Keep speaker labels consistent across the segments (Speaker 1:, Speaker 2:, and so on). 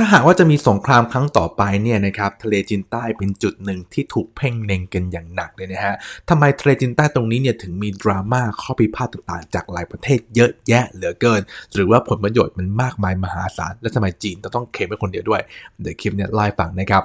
Speaker 1: ถ้าหากว่าจะมีสงครามครั้งต่อไปเนี่ยนะครับทะเลจีนใต้เป็นจุดหนึ่งที่ถูกเพ่งเล็งกันอย่างหนักเลยนะฮะทำไมทะเลจีนใต้ตรงนี้เนี่ยถึงมีดราม่าข้อพิพาทต่างๆ จากหลายประเทศเยอะแยะเหลือเกิน หรือว่าผลประโยชน์มันมากมายมหาศาลและทำไมจีนต้องเคลมเป็นคนเดียวด้วย เดี๋ยวคลิปเนี่ยไล่ฟังนะครับ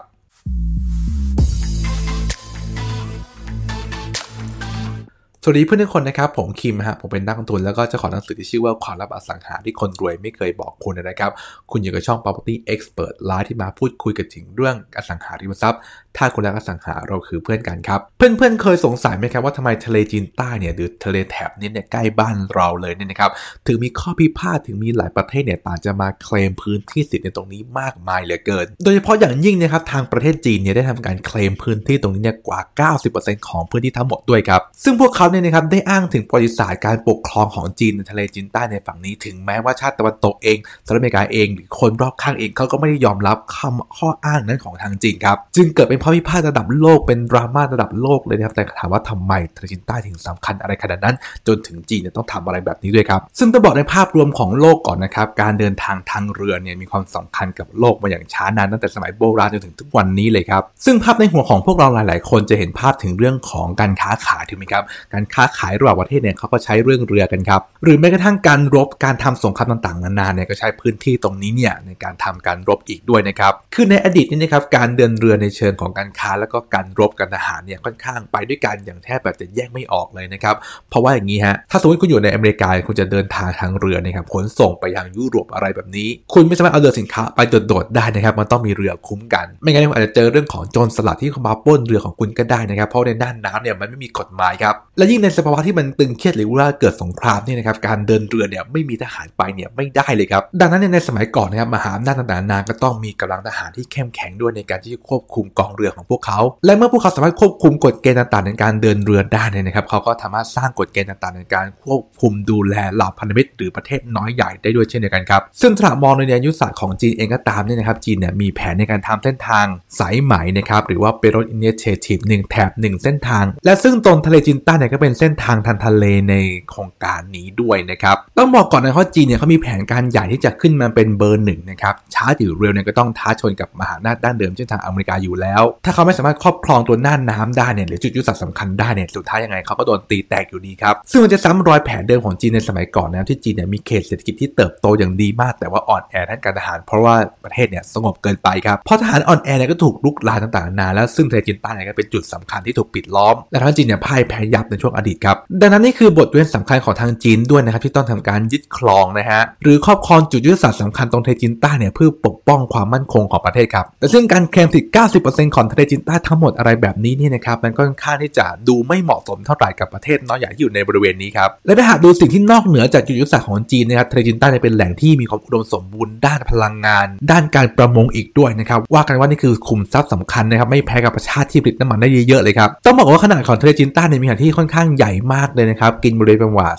Speaker 1: สวัสดีเพื่อนทุกคนนะครับ ผมคิมฮะผมเป็นนักลงทุนแล้วก็เจ้าของหนังสือที่ชื่อว่าความลับอสังหาที่คนรวยไม่เคยบอกคุณนะครับ คุณอยู่กับช่อง Property Expert ไลฟ์ที่มาพูดคุยกันถึงเรื่องอสังหาริมทรัพย์ ถ้าคุณรักอสังหาเราคือเพื่อนกันครับ เพื่อนๆเคยสงสัยไหมครับว่าทำไมทะเลจีนใต้เนี่ยหรือทะเลแถบนี้เนี่ยใกล้บ้านเราเลยเนี่ยนะครับถึงมีข้อพิพาทถึงมีหลายประเทศเนี่ยต่างจะมาเคลมพื้นที่สิทธิ์ในตรงนี้มากมายเหลือเกิน โดยเฉพาะอย่างยิ่งนะครับทางประเทศจีนเนี่ยได้ทำการเคลมพื้นที่ตรงนี้เนี่ยกว่า 90%ของพื้นที่ทั้งหมดด้วยครับซึ่งพวกเขาเนี่ยนะครับได้อ้างถึงประวัติศาสตร์การปกครองของจีนในทะเลจีนใต้ในฝั่งนี้ถึงแม้ว่าชาติตะวันตกเองสหรัฐอเมริกาเองหรือคนรอบข้างเองเขาก็ไม่ได้ยอมรับคำข้ออ้างนั้นของทางจีนครับจึงเกิดเป็นข้อพิพาทระดับโลกเป็นดราม่าระดับโลกเลยนะครับแต่ถามว่าทำไมทะเลจีนใต้ถึงสำคัญอะไรขนาดนั้น จนถึงจีนต้องทำอะไรแบบนี้ด้วยครับ ซึ่งต้องบอกในภาพรวมของโลกก่อนนะครับ การเดินทางทางเรือเนี่ยมีความสำคัญกับโลกมาอย่างช้านานตั้งแต่สมัยโบราณจนถึงทุกวันนี้เลยครับ ซึ่งภาพในหัวของพวกเราหลาย ๆ คนจะเห็นภาพถึงเรื่องของการค้าขายถูกไหมครับการค้าขายระหว่างประเทศเนี่ยเขาก็ใช้เรื่องเรือกันครับหรือแม้กระทั่งการรบการทำสงครามต่าง ๆ นานาเนี่ยก็ใช้พื้นที่ตรงนี้เนี่ยในการทำการรบอีกด้วยนะครับคือในอดีตนี่นะครับการเดินเรือในเชิงของการค้าแล้วก็การรบกันทหารเนี่ยค่อนข้างไปด้วยกันอย่างแทบแบบจะแยกไม่ออกเลยนะครับเพราะว่าอย่างนี้ฮะถ้าสมมติคุณอยู่ในอเมริกาคุณจะเดินทางทางเรือนะครับขนส่งไปยังยุโรปอะไรแบบนี้ คุณไม่สามารถเอาเรือสินค้าไปโดดๆได้นะครับมันต้องมีเรือคุ้มกัน ไม่งั้นคุณอาจจะเจอเรื่องของโจรสลัดที่เข้ามาป้นเรือของคุณก็ได้นะครับ เพราะในน่านน้ำเนี่ยมันไม่มีกฎหมายครับและยิ่งในสภาวะที่มันตึงเครียดหรือว่าเกิดสงครามเนี่ยนะครับการเดินเรือเนี่ยไม่มีทหารไปเนี่ยไม่ได้เลยครับดังนั้นในสมัยก่อนนะครับมหาอำนาจต่างๆนาก็ต้องมีกำลังทหารที่เข้มแข็งด้วยในการที่ควบคุมกองเรือของพวกเขา และเมื่อพวกเขาสามารถควบคุมกฎเกณฑ์ต่างๆในการเดินเรือได้เนี่ยนะครับเขาก็สามารถสร้างกฎเกณฑ์ต่างๆในการควบคุมดูแลเหล่าพันธมิตรหรือประเทศน้อยใหญ่ได้ด้วยเช่นเดียวกันครับซึ่งถ้ามองในยุทธศาสตร์ของจีนเองก็ตามเนี่ยนะครับจีนเนี่ยมีแผนในการทำเส้นทางสายไหมนะครับหรือว่า Belt Road Initiative หนึ่งแถบหนึ่งเส้นทาง และซึ่งตรงทะเลจีนใต้เนี่ยก็เป็นเส้นทางทางทะเลในโครงการนี้ด้วยนะครับต้องบอกก่อนนะว่าจีนเนี่ยเขามีแผนการใหญ่ที่จะขึ้นมาเป็นเบอร์หนึ่งนะครับช้าหรือเร็วเนี่ยก็ต้องท้าชนกับมหาอำนาจดั้งเดิมเช่นทางอเมริกาอยู่แล้วถ้าเขาไม่สามารถครอบครองตัวน่านน้ำได้เนี่ยหรือจุดยุทธศาสตร์สำคัญได้เนี่ยสุดท้ายยังไงเขาก็โดนตีแตกอยู่ดีครับซึ่งมันจะซ้ำรอยแผนเดิมของจีนในสมัยก่อนนะที่จีนเนี่ยมีเขตเศรษฐกิจที่เติบโตอย่างดีมาก แต่ว่าอ่อนแอด้านการทหาร เพราะว่าประเทศเนี่ยสงบเกินไปครับเพราะทหารอ่อนแอเนี่ยก็ถูกลุกลามต่างๆนานาแล้วซึ่งทะเลจีนใต้เนี่ยก็เป็นจุดสำคัญที่ถูกปิดล้อมและทางจีนเนี่ยพ่ายแพ้ยับในช่วงอดีตครับดังนั้นนี่คือบทเรียนสำคัญของทางจีนด้วยนะครับที่ต้องทำการยึดครองนะฮะหรือครอบครองจุดยุทธศาสตร์สำคัญตรงทะเลจีนใต้เนี่ยเพื่อปกป้องความมั่นคงของประเทศครับแต่ซึ่งการเคลมสิทธิ์90%ของทะเลจีนใต้ทั้งหมดอะไรแบบนี้นี่นะครับมันก็ค่อนข้างที่จะดูไม่เหมาะสมเท่าไหร่กับประเทศน้อยใหญ่ที่อยู่ในบริเวณนี้ครับและถ้าหากดูสิ่งที่นอกเหนือจากยุทธศาสตร์ของจีนนะครับทะเลจีนใต้เป็นแหล่งที่มีความอุดมสมบูรณ์ด้านพลังงาน ด้านการประมงอีกด้วยนะครับว่ากันว่านี่คือขุมทรัพย์สำคัญนะครับไม่แพ้กับประชาติที่ผลิตน้ำมันได้เยอะๆเลยครับต้องบอกว่าขนาดของทะเลจีนใต้เนี่ยมีขนาดที่ค่อนข้างใหญ่มากเลยนะครับกินบริเวณประมาณ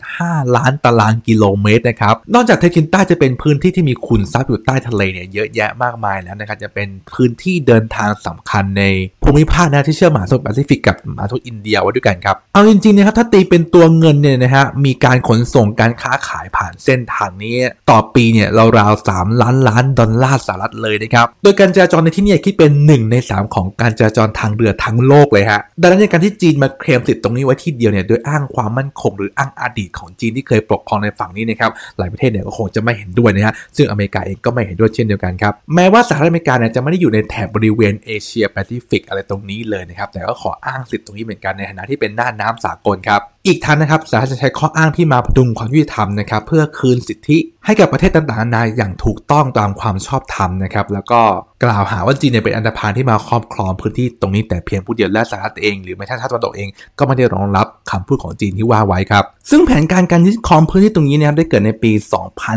Speaker 1: 3.5 ล้านตารางกิโลเมตรนะครับนอกจากทะเลจีนใต้จะเป็นพื้นที่ที่มีคุณทรัพย์อยู่ใต้ทะเลเนี่ยเยอะแยะมากมายแล้วนะครับจะเป็นพื้นที่เดินทางสำคัญในภูมิภาคนะที่เชื่อมมหาสมุทรแปซิฟิกกับมหาสมุทรอินเดียไว้ด้วยกันครับเอาจริงๆนะครับถ้าตีเป็นตัวเงินเนี่ยนะฮะมีการขนส่งการค้าขายผ่านเส้นทางนี้ต่อปีเนี่ยราวๆ3ล้านล้านดอลลาร์สหรัฐเลยนะครับโดยการจราจรในที่นี่คิดเป็น 1 ใน 3 ของการจราจรทางเรือทั้งโลกเลยฮะดังนั้นในการที่จีนมาเคลมสิทธิ์ตรงนี้ไว้ที่เดียวเนี่ยโดยอ้างความมั่นคง หรืออ้างอดีตของจีนที่เคยปกครองในฝั่งนี้นะครับหลายประเทศเนี่ยก็คงจะไม่เห็นด้วยนะฮะซึ่งอเมริกาเองก็ไม่เห็นด้วยเช่นเดียวกันครับแม้ว่าสหรัฐอเมริกาเนี่ยจะไม่ได้อยู่ในแถบบริเวณเอเชียแปซิฟิกอะไรตรงนี้เลยนะครับ แต่ก็ขออ้างสิทธิ์ตรงนี้เหมือนกันในฐานะที่เป็นหน้าน้ำสากลครับ อีกทั้งนะครับสหรัฐจะใช้ข้ออ้างที่มาพดุงความยุติธรรมนะครับเพื่อคืนสิทธิให้กับประเทศต่างๆนานาอย่างถูกต้องตามความชอบธรรมนะครับแล้วก็กล่าวหาว่าจีนเนี่ยเป็นอันธพาลที่มาครอบครองพื้นที่ตรงนี้แต่เพียงผู้เดียวและสหรัฐเองหรือแม้แต่ชาติตะวันตกเองก็ไม่ได้รองรับคำพูดของจีนที่ว่าไว้ครับซึ่งแผนการการยึดครองพื้นที่ตรงนี้นะครับได้เกิดในปี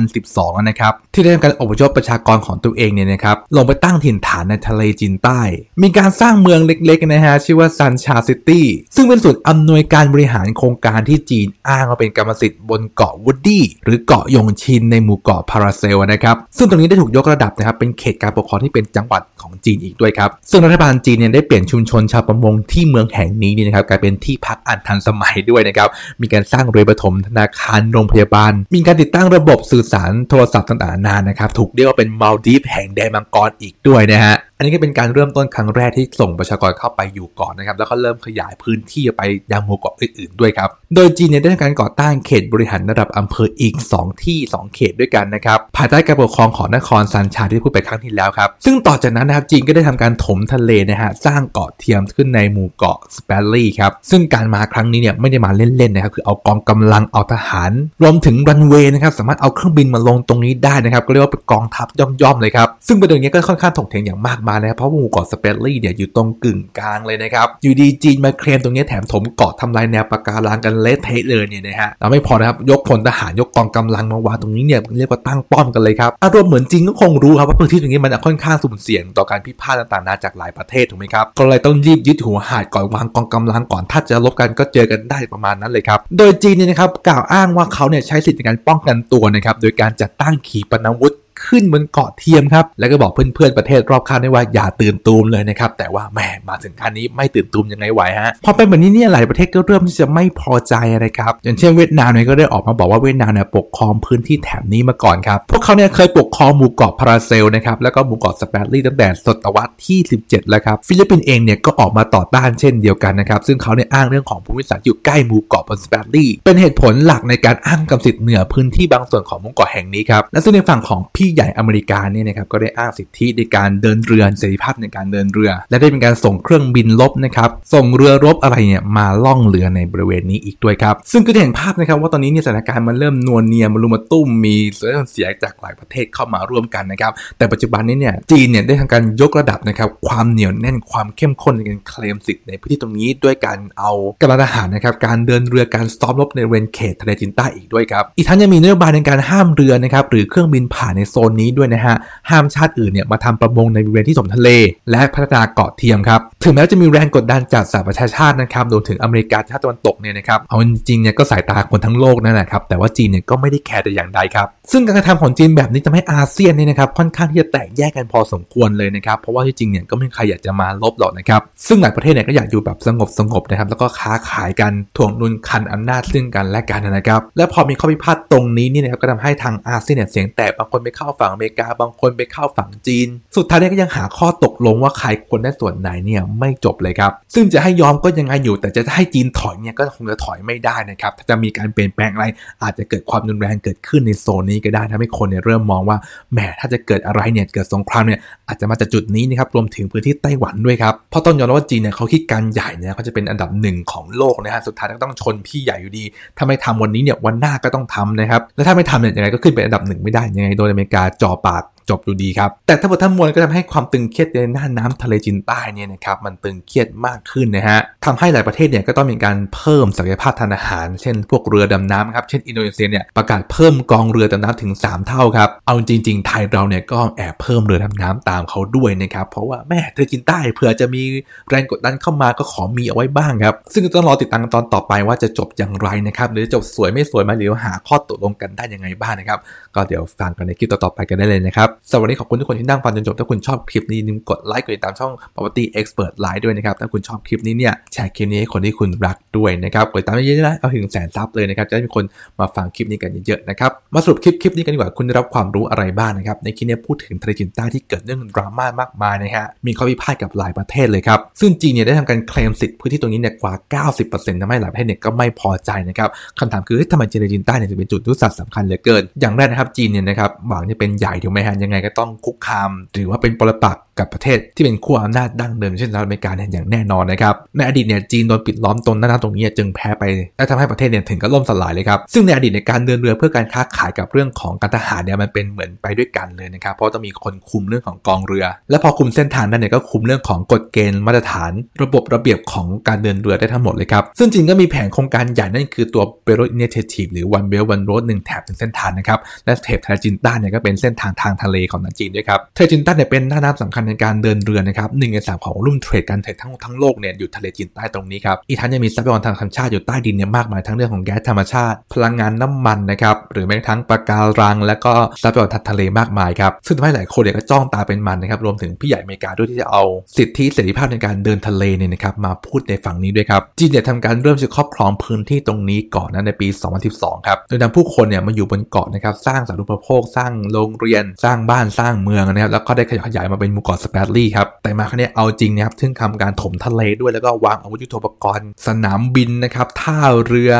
Speaker 1: 2012 นะครับที่ได้ทำการอพยพประชากรของตัวเองเนี่ยนะครับลงไปตั้งถิ่นฐานในทะเลจีนใต้ มีการสร้างเมืองเล็กๆนะฮะชื่อว่า Sansha City ซึ่งเป็นศูนย์อำนวยการบริหารโครงการที่จีนอ้างว่าเป็นกรรมสิทธิ์บนเกาะ Woody หรือเกาะยงซิงในหมู่เกาะพาราเซลนะครับซึ่งตรงนี้ได้ถูกยกระดับนะครับเป็นเขตการปกครองที่เป็นจังหวัดของจีนอีกด้วยครับซึ่งรัฐบาลจีนเนี่ยได้เปลี่ยนชุมชนชาวประมงที่เมืองแห่งนี้นี่นะครับกลายเป็นที่พักอันทันสมัยด้วยนะครับมีการสร้างเรือปฐมธนาคารโรงพยาบาล มีการติดตั้งระบบสื่อสารโทรศัพท์ต่างๆนานนะครับถูกเรียกว่าเป็นมัลดีฟแห่งแดนมังกรอีกด้วยนะฮะ อันนี้ก็เป็นการเริ่มต้นครั้งแรกที่ส่งประชากรเข้าไปอยู่ก่อนนะครับ แล้วก็เริ่มขยายพื้นที่ไปยังหมู่เกาะอื่นๆด้วยครับ โดยจีนเนี่ยได้ทำการก่อตั้งเขตบริหารระดับอำเภออีก 2 ที่ 2 เขตด้วยกันนะครับภายใต้การปกครองของนครซันชาที่พูดไปครั้งที่แล้วครับ ซึ่งต่อจากนั้นนะครับจีนก็ได้ทำการถมทะเลนะฮะสร้างเกาะเทียมขึ้นในหมู่เกาะสเปรลี่ครับซึ่งการมาครั้งนี้เนี่ยไม่ได้มาเล่นๆนะครับคือเอากองกำลังเอาทหาร รวมถึงรันเวย์นะครับสามารถเอาเครื่องบินมาลงตรงนี้ได้นะครับก็เรียกว่าเป็นกองทัพย่อมๆเลยครับซึ่งประเด็นนี้ก็ค่อนข้างถกเถียงอย่างมากมานะครับเพราะหมู่เกาะสเปรลี่เนี่ยอยู่ตรงกึ่งกลางเลยนะครับอยู่ดีจีนมาเคลมตรงนี้แถมถมเกาะทำลายแนวปะการังกันเละเทะเลยเนี่ยนะฮะเราไม่พอนะครับยกพลทหารยกกองกำลังมาวางตรงนี้เนี่ยเรียกว่าตั้งป้อมกันเลยครับอารมณ์เหมือนจริงก็คงรู้ครับว่าพื้นที่ตรงนี้มันค่อนข้างสุ่มเสี่ยงต่อการพิพาทต่างๆนาจากหลายประเทศถูกไหมครับก็เลยต้องรีบยึดหัวหาดก่อนวางกองกำลังก่อนถ้าจะลบกันก็เจอกันได้ประมาณนั้นเลยครับโดยจีนเนี่ยนะครับกล่าวอ้างว่าเขาเนี่ยใช้สิทธิในการป้องกันตัวนะครับโดยการจัดตั้งขีปนาวุธ ขึ้นบนเกาะเทียมครับ แล้วก็บอกเพื่อนๆประเทศรอบข้างได้ว่าอย่าตื่นตูมเลยนะครับ แต่ว่าแหมมาถึงขั้นนี้ไม่ตื่นตูมยังไงไหวฮะ พอเป็นแบบนี้เนี่ยหลายประเทศก็เริ่มที่จะไม่พอใจนะครับ อย่างเช่นเวียดนามเนี่ยก็ได้ออกมาบอกว่าเวียดนามเนี่ยปกครองพื้นที่แถบนี้มาก่อนครับ พวกเขาเนี่ยเคยปกครองหมู่เกาะพาราเซลนะครับแล้วก็หมู่เกาะสแปรตลีย์ตั้งแต่ศตวรรษที่ 17 แล้วครับฟิลิปปินส์เองเนี่ยก็ออกมาต่อต้านเช่นเดียวกันนะครับซึ่งเขาเนี่ยอ้างเรื่องของภูมิศาสตร์อยู่ใกล้หมู่เกาะบนสแปรตลีย์เป็นเหตุผลหลักในการอ้างกรรมสิทธิ์เหนือพื้นที่บางส่วนของหมู่เกาะแห่งนี้ครับและซึ่งในฝั่งของพี่ใหญ่อเมริกาเนี่ยนะครับก็ได้อ้างสิทธิในการเดินเรือเสรีภาพในการเดินเรือ และได้เป็นการส่งเครื่องบินรบนะครับส่งเรือรบอะไรเนี่ยมาล่องเรือในบริเวณนี้อีกด้วยครับ ซึ่งก็จะเห็นภาพนะครับว่าตอนนี้เนี่ยสถานการณ์มันเริ่มนวลเนียมารุมมาตุ้มมีเรื่องเสียจากหลายประเทศเข้ามาร่วมกันนะครับแต่ปัจจุบันนี้เนี่ยจีนเนี่ยได้ทำการยกระดับนะครับความเหนียวแน่นความเข้มข้นในการเคลมสิทธิ์ในพื้นที่ตรงนี้ด้วยการเอากำลังทหารนะครับการเดินเรือการซ้อมรบในเวณเขตทะเลจีนใต้อีกด้วยครับอีกทั้งยังมีนโยบายในการห้ามเรือนะครับหรือเครื่องบินผ่านในโซซนนี้ด้วยนะฮะ ห้ามชาติอื่นเนี่ยมาทำประมงในบริเวณที่สมทะเล และพัฒนาเกาะเทียมครับ ถึงแม้จะมีแรงกดดันจากสหประชาชาตินะครับรวมถึงอเมริกาชาติตะวันตกเนี่ยนะครับ เอาจริงเนี่ยก็สายตาคนทั้งโลกนั่นแหละครับ แต่ว่าจีนเนี่ยก็ไม่ได้แคร์แต่อย่างใดครับ ซึ่งการกระทำของจีนแบบนี้ทำให้อาเซียนเนี่ยนะครับค่อนข้างที่จะแตกแยกกันพอสมควรเลยนะครับ เพราะว่าที่จริงเนี่ยก็ไม่มีใครอยากจะมาลบหรอกนะครับ ซึ่งหลายประเทศเนี่ยก็อยากอยู่แบบสงบสงบนะครับ แล้วก็ค้าขายกันถ่วงดุลคันอำนาจซึ่งกันและกันนะครับ และพอมีข้อพิพาทตรงนี้นี่นะครับก็ทำให้ทางอาเซียนเนี่ยเสียงแตกบางคนไปเข้าาฝั่งอเมริกา บางคนไปเข้าฝั่งจีน สุดท้ายเนี่ยก็ยังหาข้อตกลงว่าใครควรได้ส่วนไหนเนี่ยไม่จบเลยครับ ซึ่งจะให้ยอมก็ยังไงอยู่ แต่จะให้จีนถอยเนี่ยก็คงจะถอยไม่ได้นะครับ ถ้าจะมีการเปลี่ยนแปลงอะไร อาจจะเกิดความรุนแรงเกิดขึ้นในโซนนี้ก็ได้ทำให้คนเนี่ยเริ่มมองว่าแหมถ้าจะเกิดอะไรเนี่ยเกิดสงครามเนี่ยอาจจะมาจากจุดนี้นะครับรวมถึงพื้นที่ไต้หวันด้วยครับเพราะต้องยอมรับว่าจีนเนี่ยเขาคิดการใหญ่เนี่ยเขาจะเป็นอันดับหนึ่งของโลกนะฮะสุดท้ายก็ต้องชนพี่ใหญ่อยู่ดี ถ้าไม่ทำวันนี้เนี่ยวันหน้าก็ต้องทำนะครับ และถ้าไม่ทำเนี่ยยังไงก็ขึ้นเป็นอันดับหนึ่งไม่ได้ยังไงโดนอเมริกาาจ่อปาก จบอยู่ดีครับ แต่ทั้งหมดทั้งมวลก็ทำให้ความตึงเครียดในหน้าน้ำทะเลจีนใต้เนี่ยนะครับมันตึงเครียดมากขึ้นนะฮะทำให้หลายประเทศเนี่ยก็ต้องมีการเพิ่มศักยภาพทางอาหาร เช่น พวกเรือดำน้ำครับเช่นอินโดนีเซียเนี่ยประกาศเพิ่มกองเรือดำน้ำถึง 3 เท่าครับเอาจริง ๆ ไทยเราเนี่ยก็แอบเพิ่มเรือดำน้ำตามเขาด้วยนะครับเพราะว่าแม่ทะเลจีนใต้เผื่อจะมีแรงกดดันเข้ามาก็ขอมีเอาไว้บ้างครับซึ่งต้องรอติดตามตอนต่อไปว่าจะจบอย่างไรนะครับหรือจบสวยไม่สวยมาหรือหาข้อตกลงกันได้ยังไงบ้างนะครับ ก็เดี๋ยวฟังกันในคลิปต่อๆไปกันได้เลยนะครับสวัสดีขอบคุณทุกคนที่นั่งฟังจนจบ ถ้าคุณชอบคลิปนี้นกดไลค์กดติดตามช่อง property expert ไลน์ด้วยนะครับ ถ้าคุณชอบคลิปนี้เนี่ยแชร์คลิปนี้ให้คนที่คุณรักด้วยนะครับ กดติดตามเยอะๆนะเอาถึงแสนซับเลยนะครับ จะได้มีคนมาฟังคลิปนี้กันเยอะๆนะครับ มาสรุปคลิปคลิปนี้กันดีกว่า คุณได้รับความรู้อะไรบ้างนะครับ ในคลิปนี้พูดถึงทะเลจีนใต้ที่เกิดเรื่องดราม่ามากมายนะฮะ มีข้อพิพาทกับหลายประเทศเลยครับ ซึ่งจีนเนี่ยได้ทำการเคลมสิทธิ์พื้นที่ตรงนี้เนี่ยกว่า 90%ทำให้หลายประเทศเนี่ยก็ไม่พอใจนะครับคำถามคือทำไมทะเลจีนใต้เนี่ยจะเป็นจุดยุทธศาสตร์สำคัญเหลือเกิน อย่างแรกนะครับจีนเนี่ยนะครับหวังจะเป็นใหญ่ถูกไหมฮะยังไงก็ต้องคุกคาม หรือว่าเป็นปรปักษ์กับประเทศที่เป็นขั้วอำนาจดั้งเดิมเช่นสหรัฐอเมริกาเนี่ยอย่างแน่นอนนะครับในอดีตเนี่ยจีนโดนปิดล้อมตรงหน้าตรงนี้จึงแพ้ไปและทำให้ประเทศเนี่ยถึงกับล่มสลายเลยครับซึ่งในอดีตในการเดินเรือเพื่อการค้าขายกับเรื่องของการทหารเนี่ยมันเป็นเหมือนไปด้วยกันเลยนะครับเพราะต้องมีคนคุมเรื่องของกองเรือ และพอคุมเส้นทางนั้นเนี่ยก็คุมเรื่องของกฎเกณฑ์มาตรฐาน ระบบระเบียบของการเดินเรือได้ทั้งหมดเลยครับซึ่งจีนก็มีแผนโครงการใหญ่นั่นคือตัว Belt Initiative หรือ One Belt One Road หนึ่งแถบหนึ่งเส้นทางนะครับและเทปทะเลจีนใต้เนี่ยก็เป็นเส้นทางทางทะเลเลของจีนด้วยครับทะเลจีนใต้เนี่ยเป็นหน้าน้ำสำคัญในการเดินเรือนะครับหนึ่งในสามของรุ่มเทรดการเทรดทั้งทั้งโลกเนี่ยอยู่ทะเลจีนใต้ตรงนี้ครับอีกทั้งยังมีทรัพยากรทางธรรมชาติอยู่ใต้ดินเนี่ยมากมายทั้งเรื่องของแก๊สธรรมชาติ พลังงานน้ำมันนะครับหรือแม้กระทั่งปะการัง และก็ทรัพยากรทางทะเลมากมายครับซึ่งทำให้หลายคนเนี่ยก็จ้องตาเป็นมันนะครับรวมถึงพี่ใหญ่อเมริกาด้วยที่จะเอาสิทธิเสรีภาพในการเดินทะเลเนี่ยนะครับมาพูดในฝั่งนี้ด้วยครับจีนเนี่ยทำการเริ่มจะครอบครองพื้นที่ตรงนี้ก่อนนะในปี 2012 ครับโดยนำผู้คนเนี่ยมาอยู่บนเกาะนะครับสร้างสาธารณูปโภคสร้างโรงเรียน สร้างบ้านสร้างเมืองนะครับแล้วก็ได้ขยายมาเป็นหมู่เกาะสเปรดลี่ครับแต่มาครั้งนี้เอาจริงนะครับซึ่งทำการถมทะเลด้วยแล้วก็วางอาวุธยุทโธปกรณ์ สนามบินนะครับท่าเรือ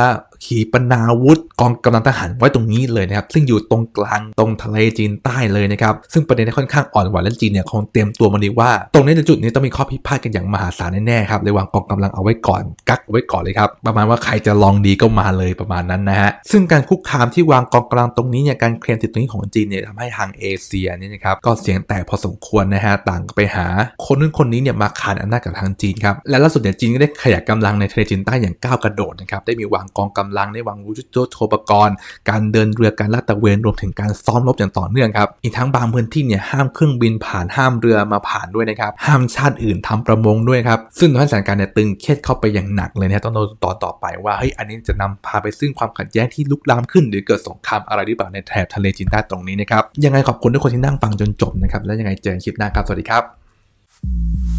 Speaker 1: ขีปนาวุธกองกำลังทหารไว้ตรงนี้เลยนะครับ ซึ่งอยู่ตรงกลางตรงทะเลจีนใต้เลยนะครับ ซึ่งประเด็นที่ค่อนข้างอ่อนไหวและจีนเนี่ยคงเตรียมตัวมาดีว่า ตรงนี้ในจุดนี้ต้องมีข้อพิพาทกันอย่างมหาศาลแน่ๆครับเลยวางกองกำลังเอาไว้ก่อน กักไว้ก่อนเลยครับ ประมาณว่าใครจะลองดีก็มาเลยประมาณนั้นนะฮะ ซึ่งการคุกคามที่วางกองกำลังตรงนี้เนี่ย การเคลมสิทธิตรงนี้ของจีนเนี่ยทำให้ทางเอเชียเนี่ยนะครับ ก็เสียงแตกพอสมควรนะฮะ ต่างไปหา คนนู้นคนนี้เนี่ยมาขานอำนาจกับทางจีนครับ และล่าสุดเนี่ยจีนก็ได้ขยายกำลังในทะเลจีนใต้อย่างก้าวกระโดดนะครับ ได้มีวางกองกำลังได้วางวุธโจโทปกรณ์ การเดินเรือการลาดตระเวนรวมถึงการซ้อมรบอย่างต่อเนื่องครับอีกทั้งบางพื้นที่เนี่ยห้ามเครื่องบินผ่านห้ามเรือมาผ่านด้วยนะครับห้ามชาติอื่นทำประมงด้วยครับซึ่งทำให้สถานการณ์เนี่ยตึงเครียดเข้าไปอย่างหนักเลยนะต้องดูตอต่อไปว่าเฮ้ยอันนี้จะนำพาไปซึ่งความขัดแย้งที่ลุกลามขึ้น หรือเกิดสงครามอะไรหรือเปล่าในแถบทะเลจีนใต้ตรงนี้นะครับยังไงขอบคุณทุกคนที่นั่งฟังจนจบนะครับแล้วยังไงเจอกันคลิปหน้าครับสวัสดีครับ